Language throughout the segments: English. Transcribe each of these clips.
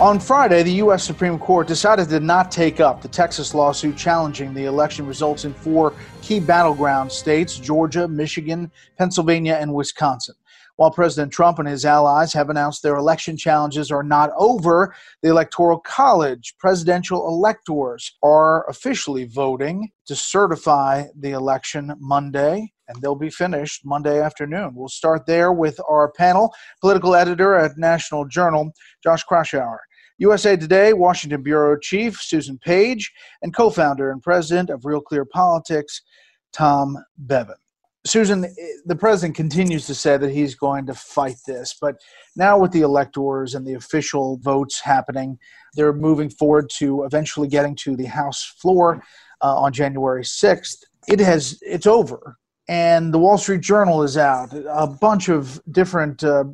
On Friday, the U.S. Supreme Court decided to not take up the Texas lawsuit challenging the election results in four key battleground states Georgia, Michigan, Pennsylvania, and Wisconsin. While President Trump and his allies have announced their election challenges are not over, the Electoral College presidential electors are officially voting to certify the election Monday and they'll be finished Monday afternoon. We'll start there with our panel, political editor at National Journal, Josh Kraushaar. USA Today, Washington Bureau Chief Susan Page, and co founder and president of Real Clear Politics, Tom Bevan. Susan, the president continues to say that he's going to fight this, but now with the electors and the official votes happening, they're moving forward to eventually getting to the House floor uh, on January 6th. It has it's over, and the Wall Street Journal is out. A bunch of different uh,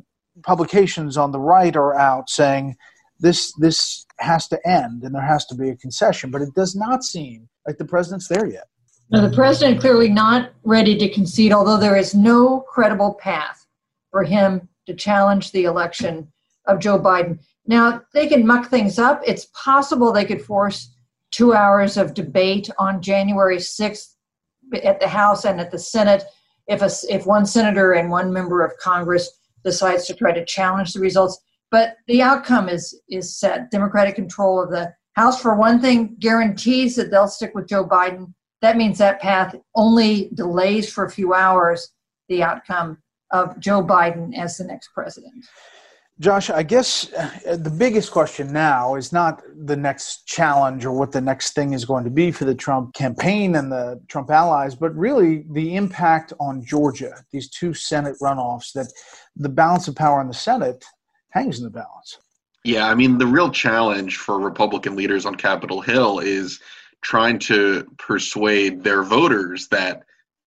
publications on the right are out saying this this has to end and there has to be a concession. But it does not seem like the president's there yet. Now, the president clearly not ready to concede, although there is no credible path for him to challenge the election of Joe Biden. Now, they can muck things up. It's possible they could force two hours of debate on January 6th at the House and at the Senate if, a, if one senator and one member of Congress decides to try to challenge the results. But the outcome is is set. Democratic control of the House, for one thing, guarantees that they'll stick with Joe Biden. That means that path only delays for a few hours the outcome of Joe Biden as the next president. Josh, I guess uh, the biggest question now is not the next challenge or what the next thing is going to be for the Trump campaign and the Trump allies, but really the impact on Georgia, these two Senate runoffs, that the balance of power in the Senate hangs in the balance. Yeah, I mean, the real challenge for Republican leaders on Capitol Hill is trying to persuade their voters that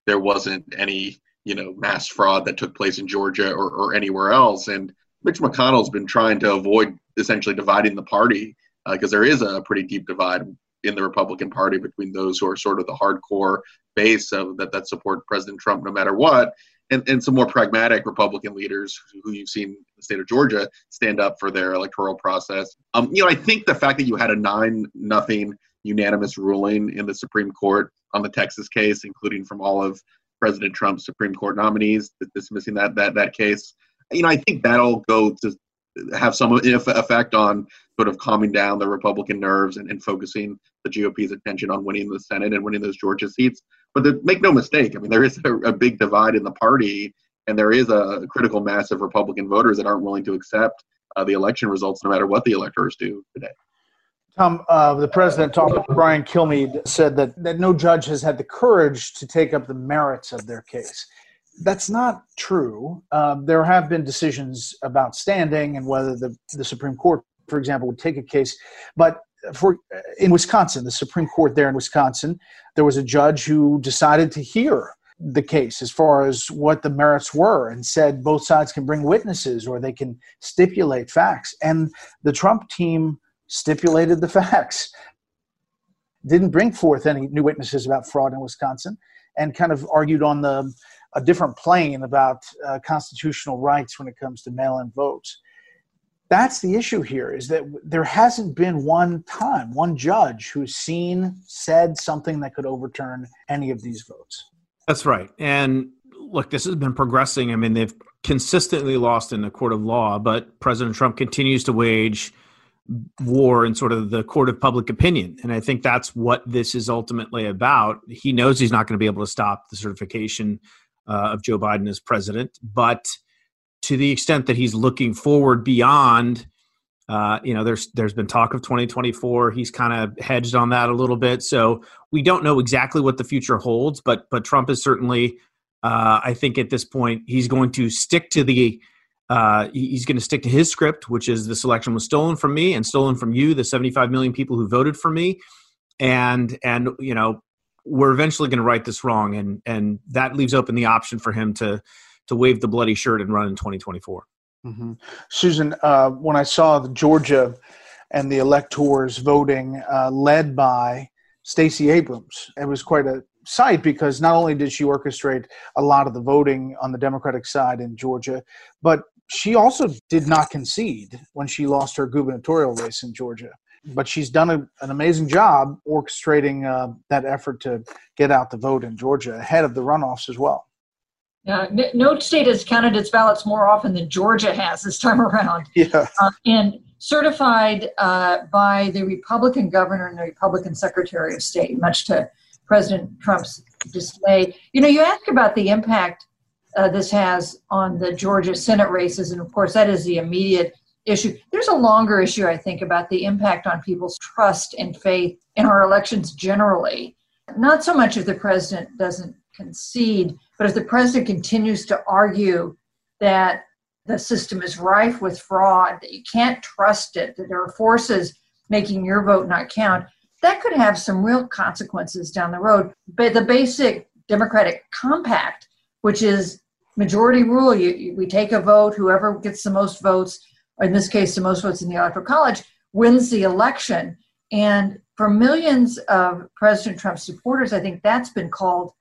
there wasn't any, you know, mass fraud that took place in Georgia or, or anywhere else. And Mitch McConnell's been trying to avoid essentially dividing the party because uh, there is a pretty deep divide in the Republican Party between those who are sort of the hardcore base of that that support President Trump no matter what, and, and some more pragmatic Republican leaders who you've seen in the state of Georgia stand up for their electoral process. Um, you know, I think the fact that you had a nine nothing unanimous ruling in the Supreme Court on the Texas case, including from all of President Trump's Supreme Court nominees, dismissing that that that case. You know, I think that'll go to have some effect on sort of calming down the Republican nerves and, and focusing the GOP's attention on winning the Senate and winning those Georgia seats. But the, make no mistake, I mean, there is a, a, big divide in the party, and there is a critical mass of Republican voters that aren't willing to accept uh, the election results, no matter what the electors do today. Tom, uh, the president, talking Brian Kilmeade, said that, that no judge has had the courage to take up the merits of their case. That's not true. Um, there have been decisions about standing and whether the, the Supreme Court, for example, would take a case. But for in Wisconsin, the Supreme Court there in Wisconsin, there was a judge who decided to hear the case as far as what the merits were and said both sides can bring witnesses or they can stipulate facts. And the Trump team stipulated the facts, didn't bring forth any new witnesses about fraud in Wisconsin, and kind of argued on the a different plane about uh, constitutional rights when it comes to mail-in votes that's the issue here is that there hasn't been one time one judge who's seen said something that could overturn any of these votes. That's right. And look this has been progressing. I mean they've consistently lost in the court of law but president trump continues to wage war in sort of the court of public opinion. And i think that's what this is ultimately about. He knows he's not going to be able to stop the certification uh, of joe biden as president but to the extent that he's looking forward beyond uh, you know there's there's been talk of 2024 he's kind of hedged on that a little bit. So we don't know exactly what the future holds but but trump is certainly uh, i think at this point he's going to stick to the uh, he's going to stick to his script which is this election was stolen from me and stolen from you the 75 million people who voted for me. And and you know we're eventually going to right this wrong, and and that leaves open the option for him to to wave the bloody shirt and run in 2024. Mm-hmm. Susan, uh, when I saw the Georgia and the electors voting uh, led by Stacey Abrams, it was quite a sight because not only did she orchestrate a lot of the voting on the Democratic side in Georgia, but she also did not concede when she lost her gubernatorial race in Georgia. But she's done a, an amazing job orchestrating uh, that effort to get out the vote in Georgia ahead of the runoffs as well. Yeah, no state has counted its ballots more often than Georgia has this time around. Yeah. Uh, and certified uh, by the Republican governor and the Republican secretary of state, much to President Trump's dismay. You know, you ask about the impact uh, this has on the Georgia Senate races, and of course, that is the immediate issue. There's a longer issue, I think, about the impact on people's trust and faith in our elections generally. Not so much if the president doesn't concede, but if the president continues to argue that the system is rife with fraud, that you can't trust it, that there are forces making your vote not count, that could have some real consequences down the road. But the basic Democratic compact, which is majority rule, you, you, we take a vote, whoever gets the most votes, or in this case, the most votes in the electoral college, wins the election. And for millions of President Trump supporters, I think that's been called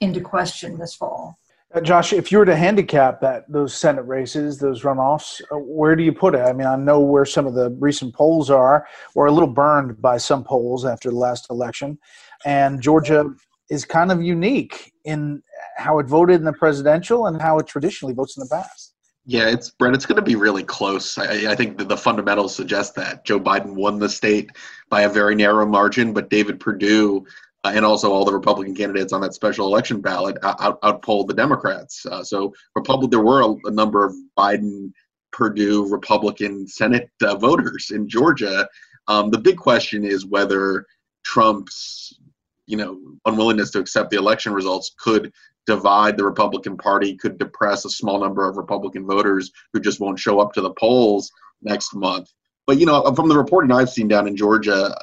into question this fall. Uh, Josh, if you were to handicap that those Senate races, those runoffs, uh, where do you put it? I mean, I know where some of the recent polls are. We're a little burned by some polls after the last election, and Georgia is kind of unique in how it voted in the presidential and how it traditionally votes in the past. Yeah, it's Brent. It's going to be really close. I, I think the fundamentals suggest that Joe Biden won the state by a very narrow margin, but David Perdue uh, and also all the Republican candidates on that special election ballot out, outpolled the Democrats. Uh, so Republic, there were a, a, number of Biden, Perdue Republican Senate uh, voters in Georgia. Um, the big question is whether Trump's, you know, unwillingness to accept the election results could divide the Republican Party, could depress a small number of Republican voters who just won't show up to the polls next month. But you know, from the reporting I've seen down in Georgia,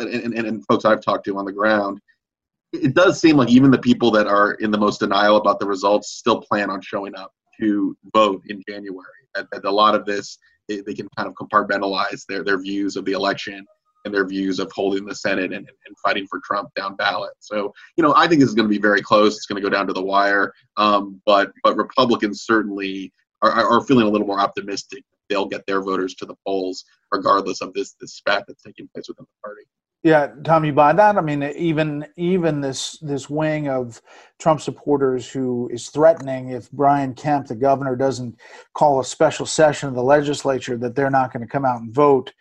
and, and, and folks I've talked to on the ground, it does seem like even the people that are in the most denial about the results still plan on showing up to vote in January. That, a lot of this they, they can kind of compartmentalize their their views of the election and their views of holding the Senate and, and fighting for Trump down ballot. So, you know, I think this is going to be very close. It's going to go down to the wire. Um, but but Republicans certainly are, are feeling a little more optimistic they'll get their voters to the polls regardless of this this spat that's taking place within the party. Yeah, Tom, you buy that? I mean, even even this this wing of Trump supporters who is threatening if Brian Kemp, the governor, doesn't call a special session of the legislature, that they're not going to come out and vote.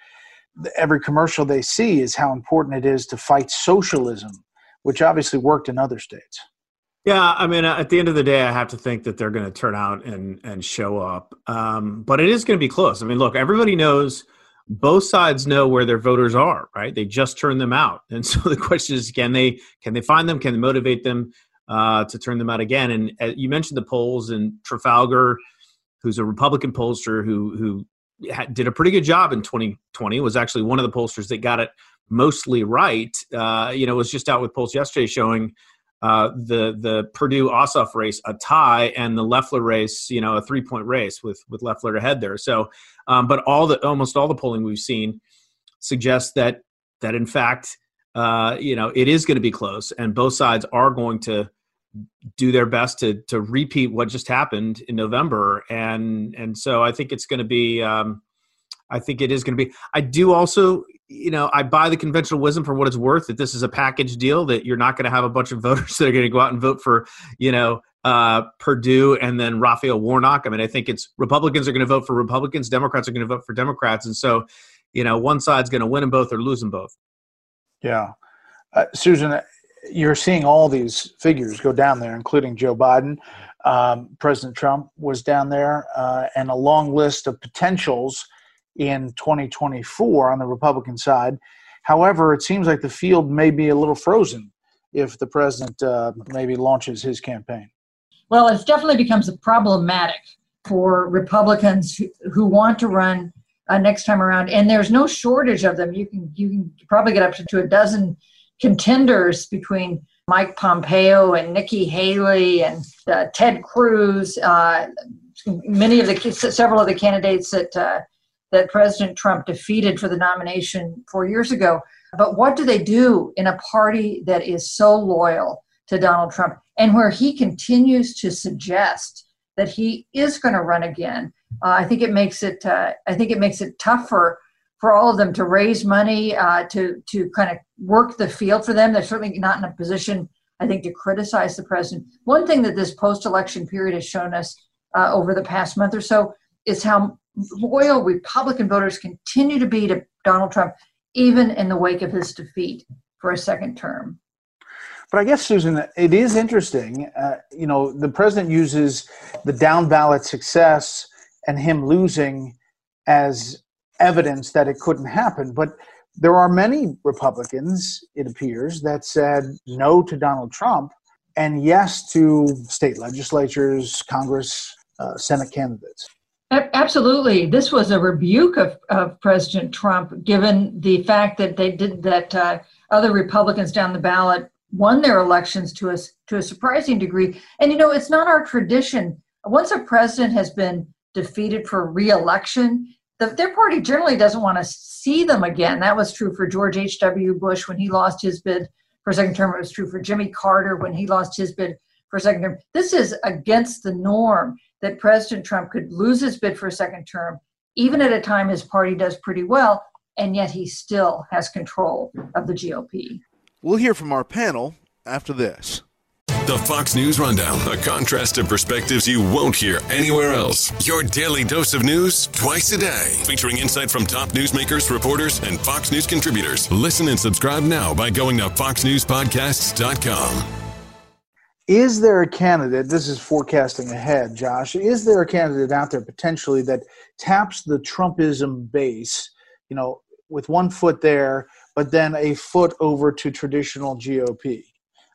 Every commercial they see is how important it is to fight socialism, which obviously worked in other states. Yeah, I mean, at the end of the day, I have to think that they're going to turn out and and show up. Um, but it is going to be close. I mean, look, everybody knows both sides know where their voters are, right? They just turned them out, and so the question is, can they can they find them? Can they motivate them uh, to turn them out again? And uh, you mentioned the polls and Trafalgar, who's a Republican pollster who who did a pretty good job in 2020. Was actually one of the pollsters that got it mostly right. Uh, you know, was just out with polls yesterday showing uh, the the Perdue Ossoff race a tie and the Loeffler race, you know, a three point race with with Loeffler ahead there. So, um, but all the almost all the polling we've seen suggests that that in fact, uh, you know, it is going to be close, and both sides are going to do their best to to repeat what just happened in November, and and so I think it's going to be. Um, I think it is going to be. I do also, you know, I buy the conventional wisdom for what it's worth that this is a package deal that you're not going to have a bunch of voters that are going to go out and vote for, you know, uh, Perdue and then Raphael Warnock. I mean, I think it's Republicans are going to vote for Republicans, Democrats are going to vote for Democrats, and so, you know, one side's going to win them both or lose them both. Yeah, uh, Susan, you're seeing all these figures go down there, including Joe Biden. Um, President Trump was down there, uh, and a long list of potentials in 2024 on the Republican side. However, it seems like the field may be a little frozen if the president uh, maybe launches his campaign. Well, it definitely becomes problematic for Republicans who, who want to run uh, next time around, and there's no shortage of them. You can you can probably get up to, a dozen contenders between Mike Pompeo and Nikki Haley and uh, Ted Cruz, uh, many of the several of the candidates that uh, that President Trump defeated for the nomination four years ago. But what do they do in a party that is so loyal to Donald Trump and where he continues to suggest that he is going to run again? Uh, I think it makes it. Uh, I think it makes it tougher for all of them to raise money uh, to to kind of work the field for them. They're certainly not in a position, I think, to criticize the president. One thing that this post-election period has shown us uh, over the past month or so is how loyal Republican voters continue to be to Donald Trump, even in the wake of his defeat for a second term. But I guess, Susan, it is interesting. Uh, you know, the president uses the down ballot success and him losing as evidence that it couldn't happen. But there are many Republicans, it appears, that said no to Donald Trump and yes to state legislatures, Congress, uh, Senate candidates. Absolutely, this was a rebuke of, of President Trump, given the fact that they did that uh, other Republicans down the ballot won their elections to a to a surprising degree. And you know, it's not our tradition. Once a president has been defeated for reelection, the, their party generally doesn't want to see them again. That was true for George H. W. Bush when he lost his bid for a second term. It was true for Jimmy Carter when he lost his bid for a second term. This is against the norm that President Trump could lose his bid for a second term, even at a time his party does pretty well, and yet he still has control of the GOP. We'll hear from our panel after this. The Fox News Rundown, a contrast of perspectives you won't hear anywhere else. Your daily dose of news twice a day, featuring insight from top newsmakers, reporters, and Fox News contributors. Listen and subscribe now by going to foxnewspodcasts.com. Is there a candidate, this is forecasting ahead, Josh, is there a candidate out there potentially that taps the Trumpism base, you know, with one foot there, but then a foot over to traditional GOP?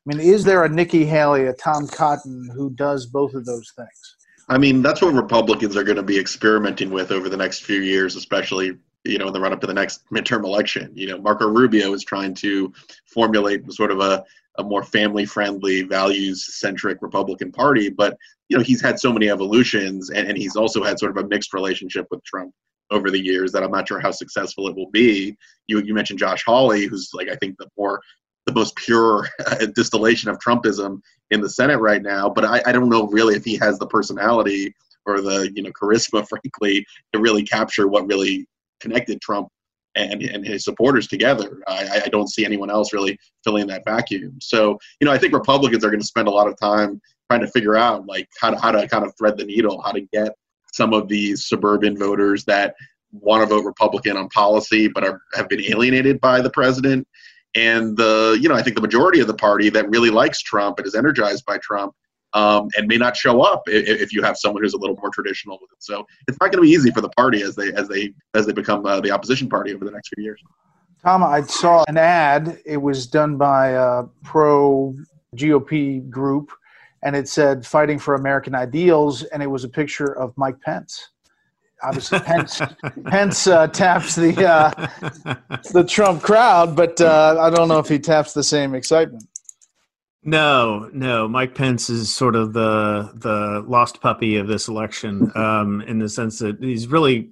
I mean, is there a Nikki Haley, a Tom Cotton who does both of those things? I mean, that's what Republicans are going to be experimenting with over the next few years, especially you know in the run up to the next midterm election. You know, Marco Rubio is trying to formulate sort of a a more family friendly, values centric Republican Party. But, you know, he's had so many evolutions and, and he's also had sort of a mixed relationship with Trump over the years that I'm not sure how successful it will be. You, you mentioned Josh Hawley, who's like, I think the more the most pure distillation of Trumpism in the Senate right now. But I, I don't know really if he has the personality or the you know charisma, frankly, to really capture what really connected Trump and, and his supporters together. I, I don't see anyone else really filling that vacuum. So, you know, I think Republicans are going to spend a lot of time trying to figure out like how to, how to kind of thread the needle, how to get some of these suburban voters that want to vote Republican on policy but are have been alienated by the president. And the, you know, I think the majority of the party that really likes Trump and is energized by Trump um, and may not show up if, if, you have someone who's a little more traditional with it. So it's not going to be easy for the party as they as they as they become uh, the opposition party over the next few years. Tom, I saw an ad. It was done by a pro GOP group, and it said "Fighting for American Ideals," and it was a picture of Mike Pence. Obviously, Pence Pence uh, taps the uh, the Trump crowd, but uh, I don't know if he taps the same excitement. No, no. Mike Pence is sort of the the lost puppy of this election, um, in the sense that he's really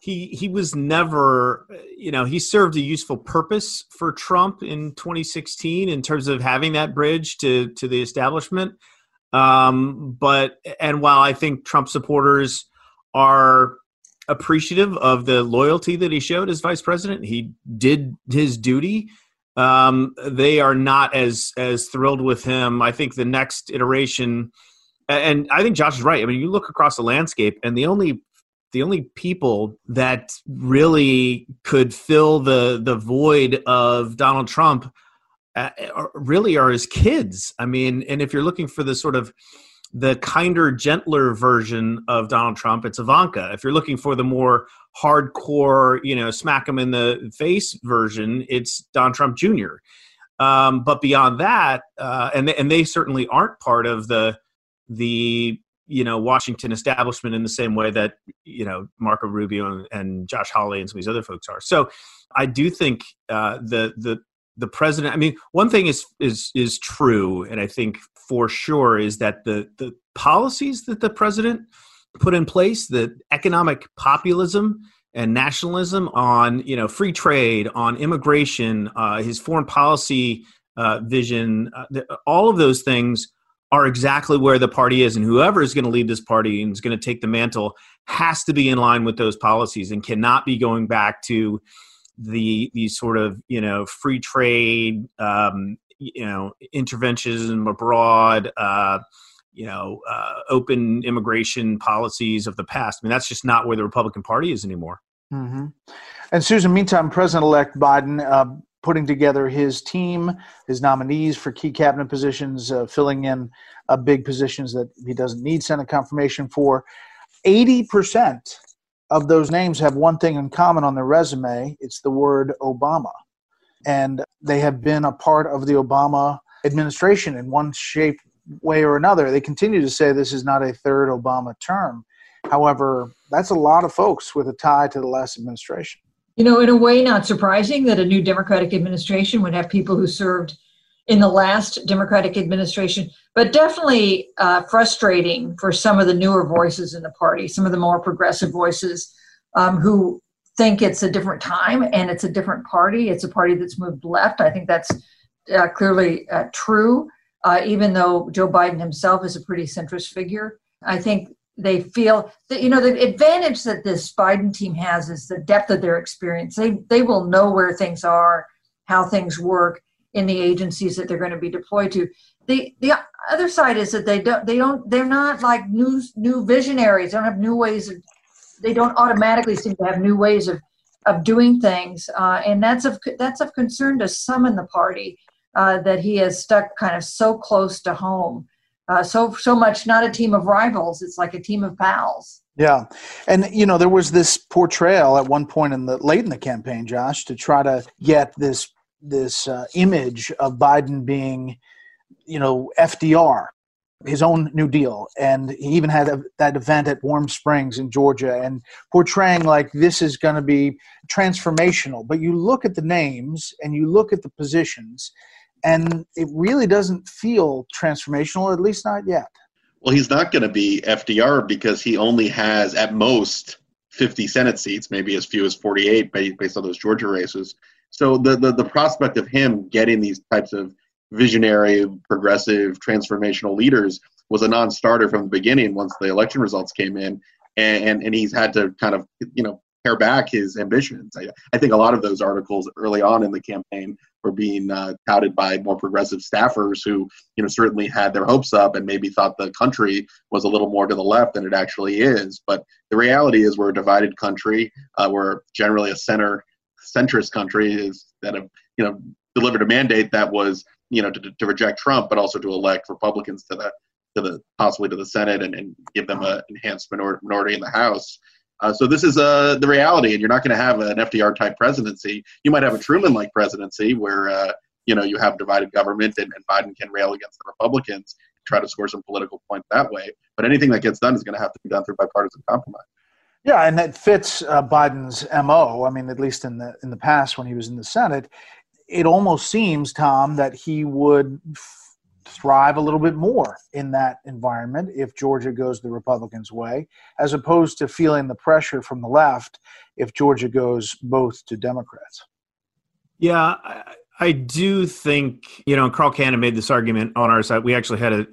he he was never you know he served a useful purpose for Trump in 2016 in terms of having that bridge to to the establishment. Um, but and while I think Trump supporters are appreciative of the loyalty that he showed as vice president, he did his duty um, they are not as as thrilled with him. I think the next iteration, and I think Josh is right. I mean, you look across the landscape, and the only the only people that really could fill the the void of Donald Trump uh, really are his kids. I mean, and if you're looking for the sort of the kinder, gentler version of Donald Trump, it's Ivanka. If you're looking for the more hardcore, you know, smack him in the face version, it's Don Trump Jr. Um, but beyond that, uh, and they, and they certainly aren't part of the the you know Washington establishment in the same way that you know Marco Rubio and, and Josh Hawley and some of these other folks are. So I do think uh, the the the president. I mean, one thing is is is true, and I think for sure is that the the policies that the president put in place, the economic populism and nationalism on you know free trade, on immigration, uh, his foreign policy uh, vision, uh, all of those things are exactly where the party is, and whoever is going to lead this party and is going to take the mantle has to be in line with those policies and cannot be going back to the these sort of you know free trade um, you know interventionism abroad uh, you know uh, open immigration policies of the past i mean that's just not where the republican party is anymore mm-hmm. and susan meantime president-elect biden uh, putting together his team his nominees for key cabinet positions uh, filling in uh, big positions that he doesn't need senate confirmation for 80% of those names have one thing in common on their resume it's the word Obama. And they have been a part of the Obama administration in one shape, way, or another. They continue to say this is not a third Obama term. However, that's a lot of folks with a tie to the last administration. You know, in a way, not surprising that a new Democratic administration would have people who served in the last Democratic administration, but definitely uh, frustrating for some of the newer voices in the party, some of the more progressive voices um, who think it's a different time and it's a different party. It's a party that's moved left. I think that's uh, clearly uh, true, uh, even though Joe Biden himself is a pretty centrist figure. I think they feel that you know the advantage that this Biden team has is the depth of their experience. They they will know where things are, how things work, in the agencies that they're going to be deployed to. The the other side is that they don't they don't they're not like new new visionaries. They don't have new ways of they don't automatically seem to have new ways of of doing things, uh, and that's of that's of concern to some in the party uh, that he has stuck kind of so close to home. Uh, so so much not a team of rivals it's like a team of pals yeah and you know there was this portrayal at one point in the late in the campaign josh to try to get this this uh, image of Biden being, you know, FDR, his own New Deal, and he even had a, that event at Warm Springs in Georgia, and portraying like this is going to be transformational. But you look at the names and you look at the positions, and it really doesn't feel transformational, at least not yet. Well, he's not going to be FDR because he only has at most 50 Senate seats, maybe as few as 48 based on those Georgia races. So the, the, the prospect of him getting these types of visionary, progressive, transformational leaders was a non-starter from the beginning once the election results came in. And, and, and he's had to kind of, you know, pare back his ambitions. I, I think a lot of those articles early on in the campaign were being uh, touted by more progressive staffers who, you know, certainly had their hopes up and maybe thought the country was a little more to the left than it actually is. But the reality is we're a divided country. Uh, we're generally a center centrist country is that have you know delivered a mandate that was you know to, to reject Trump, but also to elect Republicans to the to the possibly to the Senate and, and give them an enhanced minority in the House. Uh, so this is uh, the reality, and you're not going to have an FDR type presidency. You might have a Truman like presidency where uh, you know you have divided government and, and Biden can rail against the Republicans, try to score some political points that way. But anything that gets done is going to have to be done through bipartisan compromise. Yeah, and that fits uh, Biden's mo. I mean, at least in the in the past when he was in the Senate, it almost seems, Tom, that he would thrive a little bit more in that environment if Georgia goes the Republicans' way, as opposed to feeling the pressure from the left if Georgia goes both to Democrats. Yeah, I, I do think you know. Carl Cannon made this argument on our side. We actually had a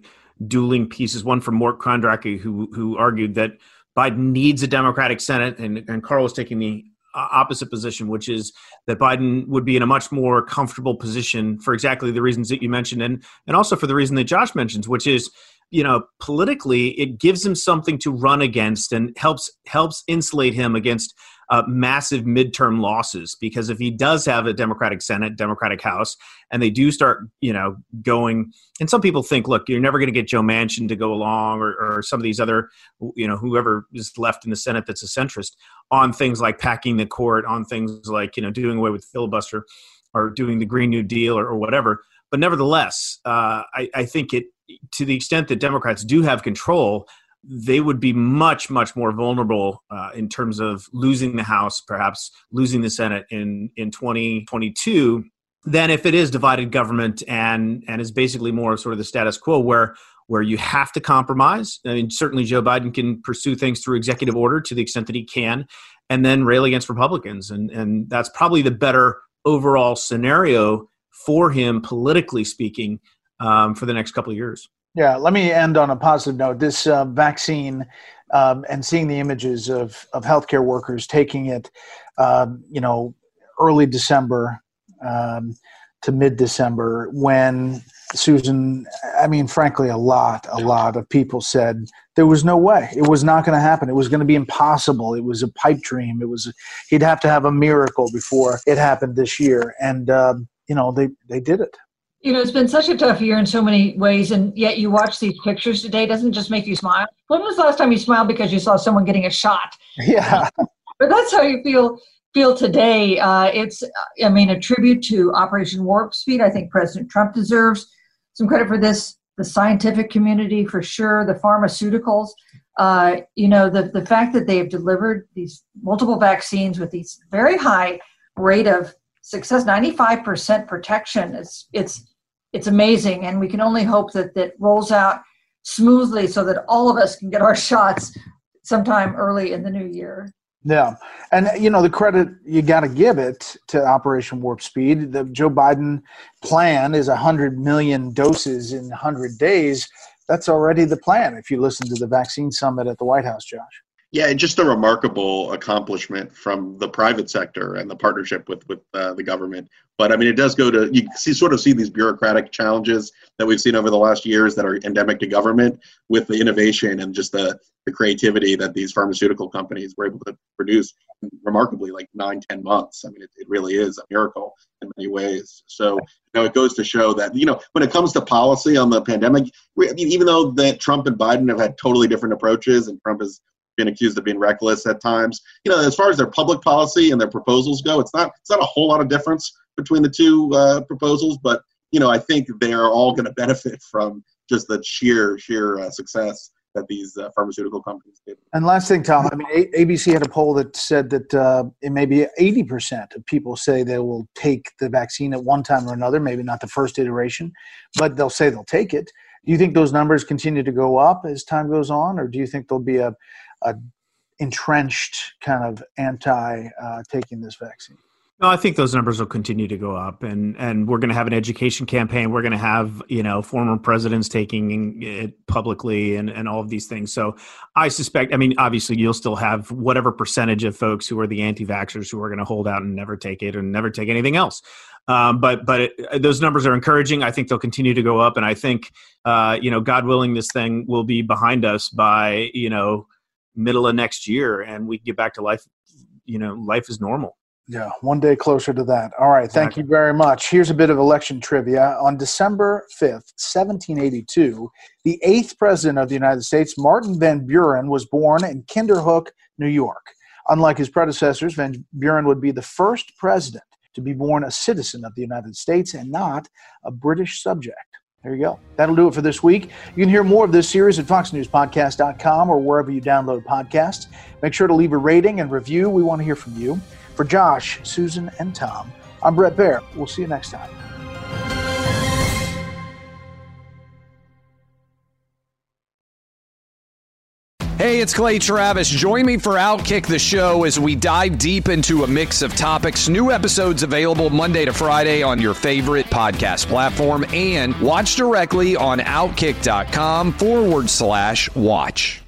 dueling pieces, one from Mort Kondracke, who who argued that Biden needs a Democratic Senate, and, and Carl was taking the opposite position, which is that Biden would be in a much more comfortable position for exactly the reasons that you mentioned, and and also for the reason that Josh mentions, which is you know politically it gives him something to run against and helps helps insulate him against uh, massive midterm losses because if he does have a Democratic Senate, Democratic House, and they do start, you know, going, and some people think, look, you're never going to get Joe Manchin to go along, or, or some of these other, you know, whoever is left in the Senate that's a centrist on things like packing the court, on things like you know doing away with filibuster, or doing the Green New Deal, or, or whatever. But nevertheless, uh, I, I think it to the extent that Democrats do have control, they would be much much more vulnerable uh, in terms of losing the house perhaps losing the senate in in 2022 than if it is divided government and and is basically more sort of the status quo where where you have to compromise. I mean, certainly Joe Biden can pursue things through executive order to the extent that he can, and then rail against Republicans, and and that's probably the better overall scenario for him politically speaking um, for the next couple of years. Yeah, let me end on a positive note. This uh, vaccine um, and seeing the images of, of healthcare workers taking it, um, you know, early December um, to mid December when Susan, I mean, frankly, a lot, a lot of people said there was no way. It was not going to happen. It was going to be impossible. It was a pipe dream. It was, he'd have to have a miracle before it happened this year. And, um, you know, they, they did it. You know, it's been such a tough year in so many ways, and yet you watch these pictures today, doesn't just make you smile. When was the last time you smiled because you saw someone getting a shot? Yeah. but that's how you feel feel today. Uh, it's, I mean, a tribute to Operation Warp Speed. I think President Trump deserves some credit for this. The scientific community, for sure. The pharmaceuticals. Uh, you know, the the fact that they have delivered these multiple vaccines with these very high rate of success 95% protection. It's it's it's amazing. And we can only hope that that rolls out smoothly so that all of us can get our shots sometime early in the new year. Yeah. And you know the credit you got to give it to operation warp speed. The joe biden plan is 100 million doses in 100 days. That's already the plan if you listen to the vaccine summit at the white house josh yeah, just a remarkable accomplishment from the private sector and the partnership with with uh, the government. But I mean, it does go to you see sort of see these bureaucratic challenges that we've seen over the last years that are endemic to government with the innovation and just the the creativity that these pharmaceutical companies were able to produce remarkably like nine ten months. I mean, it, it really is a miracle in many ways. So you know, it goes to show that you know when it comes to policy on the pandemic, even though that Trump and Biden have had totally different approaches, and Trump has been accused of being reckless at times. You know, as far as their public policy and their proposals go, it's not it's not a whole lot of difference between the two uh, proposals, but you know, I think they are all going to benefit from just the sheer sheer uh, success that these uh, pharmaceutical companies did. And last thing, Tom, I mean, a- ABC had a poll that said that uh, it may be 80% of people say they will take the vaccine at one time or another, maybe not the first iteration, but they'll say they'll take it. Do you think those numbers continue to go up as time goes on, or do you think there'll be a, a entrenched kind of anti uh, taking this vaccine? No, I think those numbers will continue to go up, and and we're going to have an education campaign. We're going to have you know former presidents taking it publicly, and and all of these things. So I suspect. I mean, obviously, you'll still have whatever percentage of folks who are the anti-vaxxers who are going to hold out and never take it and never take anything else. Um, but but it, those numbers are encouraging. I think they'll continue to go up, and I think uh, you know, God willing, this thing will be behind us by you know middle of next year and we get back to life you know life is normal yeah one day closer to that all right thank you very much here's a bit of election trivia on december 5th 1782 the eighth president of the united states martin van buren was born in kinderhook new york unlike his predecessors van buren would be the first president to be born a citizen of the united states and not a british subject there you go. That'll do it for this week. You can hear more of this series at foxnewspodcast.com or wherever you download podcasts. Make sure to leave a rating and review. We want to hear from you. For Josh, Susan, and Tom, I'm Bret Baier. We'll see you next time. Hey, it's Clay Travis. Join me for Outkick the Show as we dive deep into a mix of topics. New episodes available Monday to Friday on your favorite podcast platform and watch directly on outkick.com forward slash watch.